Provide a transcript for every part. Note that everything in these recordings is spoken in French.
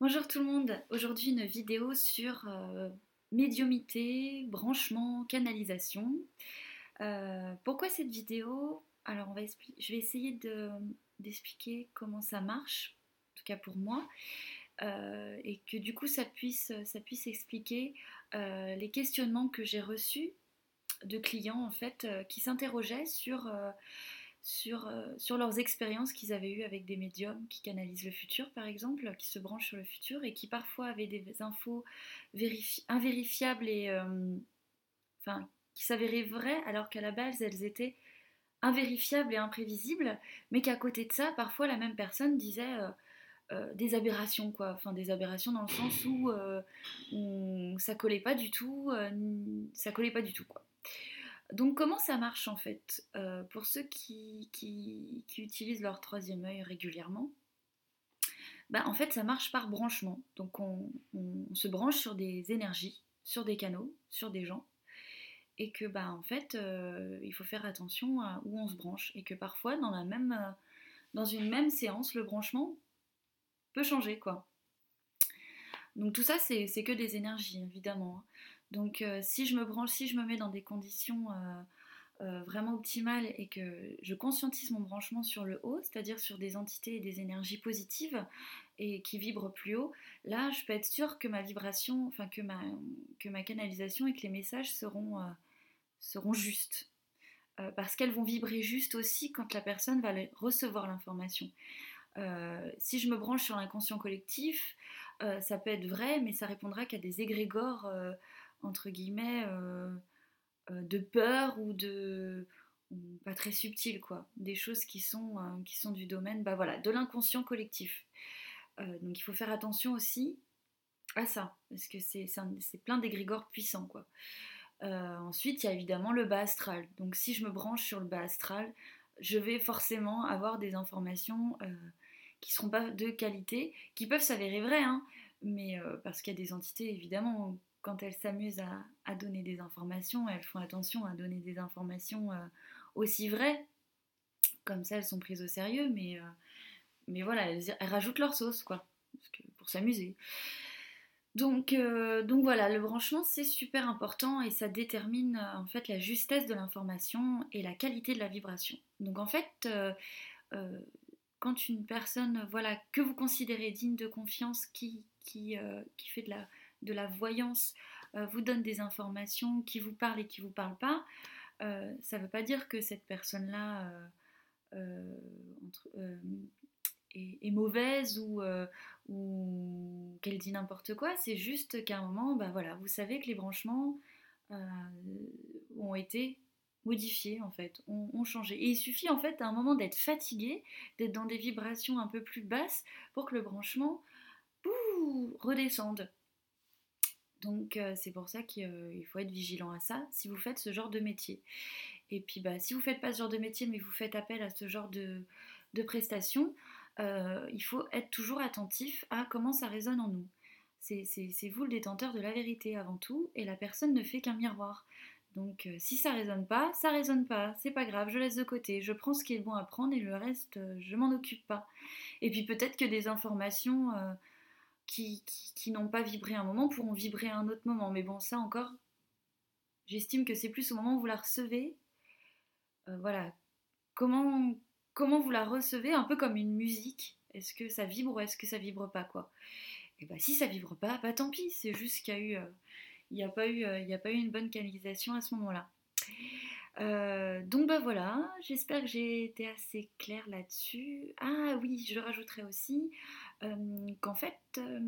Bonjour tout le monde, aujourd'hui une vidéo sur euh, médiumité, branchement, canalisation. Euh, pourquoi cette vidéo? Alors on va je vais essayer d'expliquer comment ça marche, en tout cas pour moi, euh, et que du coup ça puisse, ça puisse expliquer les questionnements que j'ai reçus de clients en fait qui s'interrogeaient sur sur, euh, sur leurs expériences qu'ils avaient eues avec des médiums qui canalisent le futur, par exemple, qui se branchent sur le futur et qui parfois avaient des infos invérifiables et euh, qui s'avéraient vraies alors qu'à la base elles étaient invérifiables et imprévisibles, mais qu'à côté de ça, parfois la même personne disait euh, des aberrations, quoi. Enfin, des aberrations dans le sens où, où ça collait pas du tout, ça collait pas du tout, quoi. Donc comment ça marche en fait euh, Pour ceux qui, utilisent leur troisième œil régulièrement, bah, en fait ça marche par branchement. Donc on, se branche sur des énergies, sur des canaux, sur des gens. Et que bah en fait euh, il faut faire attention à où on se branche. Et que parfois dans, la même, euh, dans une même séance, le branchement peut changer quoi. Donc tout ça c'est que des énergies évidemment. Hein. Donc euh, si je me branche, si je me mets dans des conditions euh, euh, vraiment optimales et que je conscientise mon branchement sur le haut, c'est-à-dire sur des entités et des énergies positives et qui vibrent plus haut, là je peux être sûre que ma vibration, enfin que ma, canalisation et que les messages seront justes. parce qu'elles vont vibrer juste aussi quand la personne va recevoir l'information. Si je me branche sur l'inconscient collectif, ça peut être vrai, mais ça répondra qu'à des égrégores entre guillemets, euh, euh, de peur ou de pas très subtil quoi. Des choses qui sont euh, qui sont du domaine bah voilà de l'inconscient collectif. Donc il faut faire attention aussi à ça parce que c'est c'est plein d'égrégores puissants quoi. Ensuite il y a évidemment le bas astral. Donc si je me branche sur le bas astral je vais forcément avoir des informations qui seront pas de qualité qui peuvent s'avérer vraies hein, mais parce qu'il y a des entités évidemment quand elles s'amusent à, donner des informations, elles font attention à donner des informations euh, aussi vraies. Comme ça, elles sont prises au sérieux, mais, euh, voilà, elles, rajoutent leur sauce, quoi, pour s'amuser. Donc, euh, donc voilà, le branchement c'est super important et ça détermine en fait la justesse de l'information et la qualité de la vibration. Donc en fait, quand une personne voilà que vous considérez digne de confiance, qui, qui, qui fait de la de la voyance euh, vous donne des informations qui vous parlent et qui vous parlent pas, euh, ça ne veut pas dire que cette personne-là euh, est, mauvaise ou, ou qu'elle dit n'importe quoi. C'est juste qu'à un moment, bah voilà, vous savez que les branchements ont été modifiés en fait, ont, changé. Et il suffit en fait à un moment d'être fatigué, d'être dans des vibrations un peu plus basses pour que le branchement redescende. Donc euh, c'est pour ça qu'il faut être vigilant à ça si vous faites ce genre de métier. Et puis bah, si vous ne faites pas ce genre de métier mais vous faites appel à ce genre de, de prestations, euh, il faut être toujours attentif à comment ça résonne en nous. C'est vous le détenteur de la vérité avant tout et la personne ne fait qu'un miroir. Donc euh, si ça résonne pas, ça résonne pas, c'est pas grave, je laisse de côté, je prends ce qui est bon à prendre et le reste, je m'en occupe pas. Et puis peut-être que des informations qui, n'ont pas vibré un moment pourront vibrer à un autre moment. Mais bon, ça encore, j'estime que c'est plus au moment où vous la recevez. Euh, voilà. Comment, comment vous la recevez? Un peu comme une musique. Est-ce que ça vibre ou est-ce que ça vibre pas quoi? Et bah si ça vibre pas, bah tant pis. C'est juste qu'il y a eu, euh, il n'y a pas eu, euh, a pas eu une bonne canalisation à ce moment-là. donc bah voilà, j'espère que j'ai été assez claire là-dessus. Ah oui, je rajouterai aussi euh, qu'en fait, euh,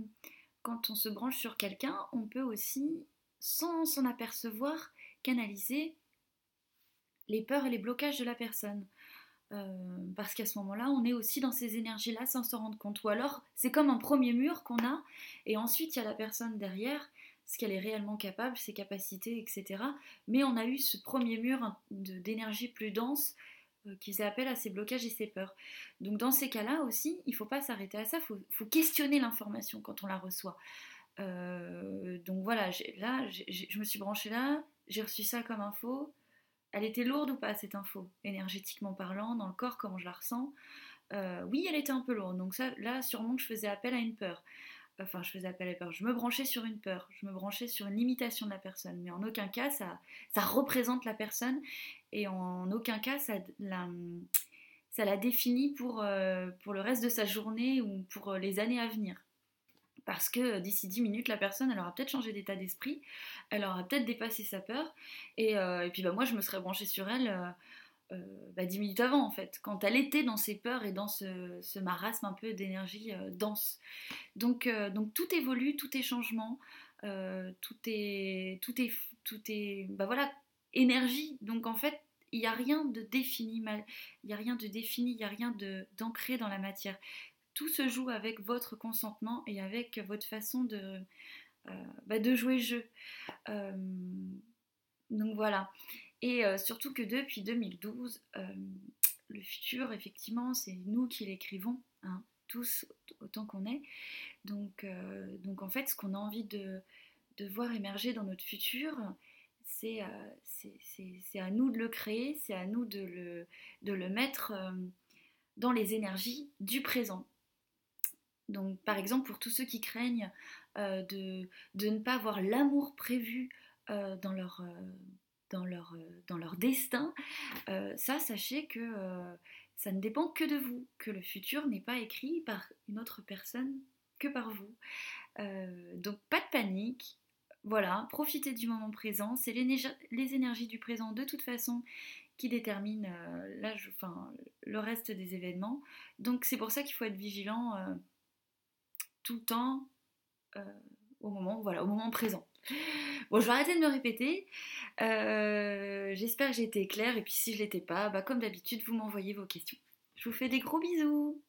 quand on se branche sur quelqu'un, on peut aussi, sans s'en apercevoir, canaliser les peurs et les blocages de la personne. Euh, parce qu'à ce moment-là, on est aussi dans ces énergies-là sans s'en rendre compte. Ou alors, c'est comme un premier mur qu'on a, et ensuite il y a la personne derrière, ce qu'elle est réellement capable, ses capacités, etc. Mais on a eu ce premier mur d'énergie plus dense euh, qui faisait appel à ses blocages et ses peurs. Donc dans ces cas-là aussi, il ne faut pas s'arrêter à ça, il faut, questionner l'information quand on la reçoit. Euh, donc voilà, là, je me suis branchée là, j'ai reçu ça comme info. Elle était lourde ou pas cette info, énergétiquement parlant, dans le corps, comment je la ressens? Euh, Oui, elle était un peu lourde. Donc là, sûrement que je faisais appel à une peur. Enfin je faisais appel à la peur, je me branchais sur une peur, je me branchais sur une limitation de la personne, mais en aucun cas ça, représente la personne. Et en aucun cas ça la, définit pour, euh, pour le reste de sa journée ou pour les années à venir. Parce que d'ici 10 minutes, la personne, elle aura peut-être changé d'état d'esprit, elle aura peut-être dépassé sa peur, et, euh, puis bah, moi, je me serais branchée sur elle euh, euh, bah, 10 minutes avant, en fait, quand elle était dans ses peurs et dans ce, marasme un peu d'énergie dense. Donc, donc tout évolue, tout est changement, tout est, tout est, tout est, bah voilà, énergie. Donc en fait, il n'y a rien de défini, il n'y a rien de défini, il n'y a rien d'ancré dans la matière tout se joue avec votre consentement et avec votre façon de, euh, bah, de jouer le jeu. Euh, donc voilà. Et euh, surtout que depuis 2012, le futur, effectivement, c'est nous qui l'écrivons, hein, tous autant qu'on est. Donc, donc en fait, ce qu'on a envie de, de, voir émerger dans notre futur, c'est à nous de le créer, c'est à nous de le, de mettre dans les énergies du présent. Donc, par exemple, pour tous ceux qui craignent euh, de, ne pas avoir l'amour prévu euh, dans, leur, euh, dans, leur, dans leur destin, ça, sachez que ça ne dépend que de vous, que le futur n'est pas écrit par une autre personne que par vous. donc, pas de panique. Voilà, profitez du moment présent. C'est les énergies du présent de toute façon qui déterminent enfin, le reste des événements. Donc, c'est pour ça qu'il faut être vigilant tout le temps euh, au moment, voilà, au moment présent. Bon, je vais arrêter de me répéter. Euh, j'espère que j'ai été claire et puis si je l'étais pas, bah, comme d'habitude, vous m'envoyez vos questions. Je vous fais des gros bisous.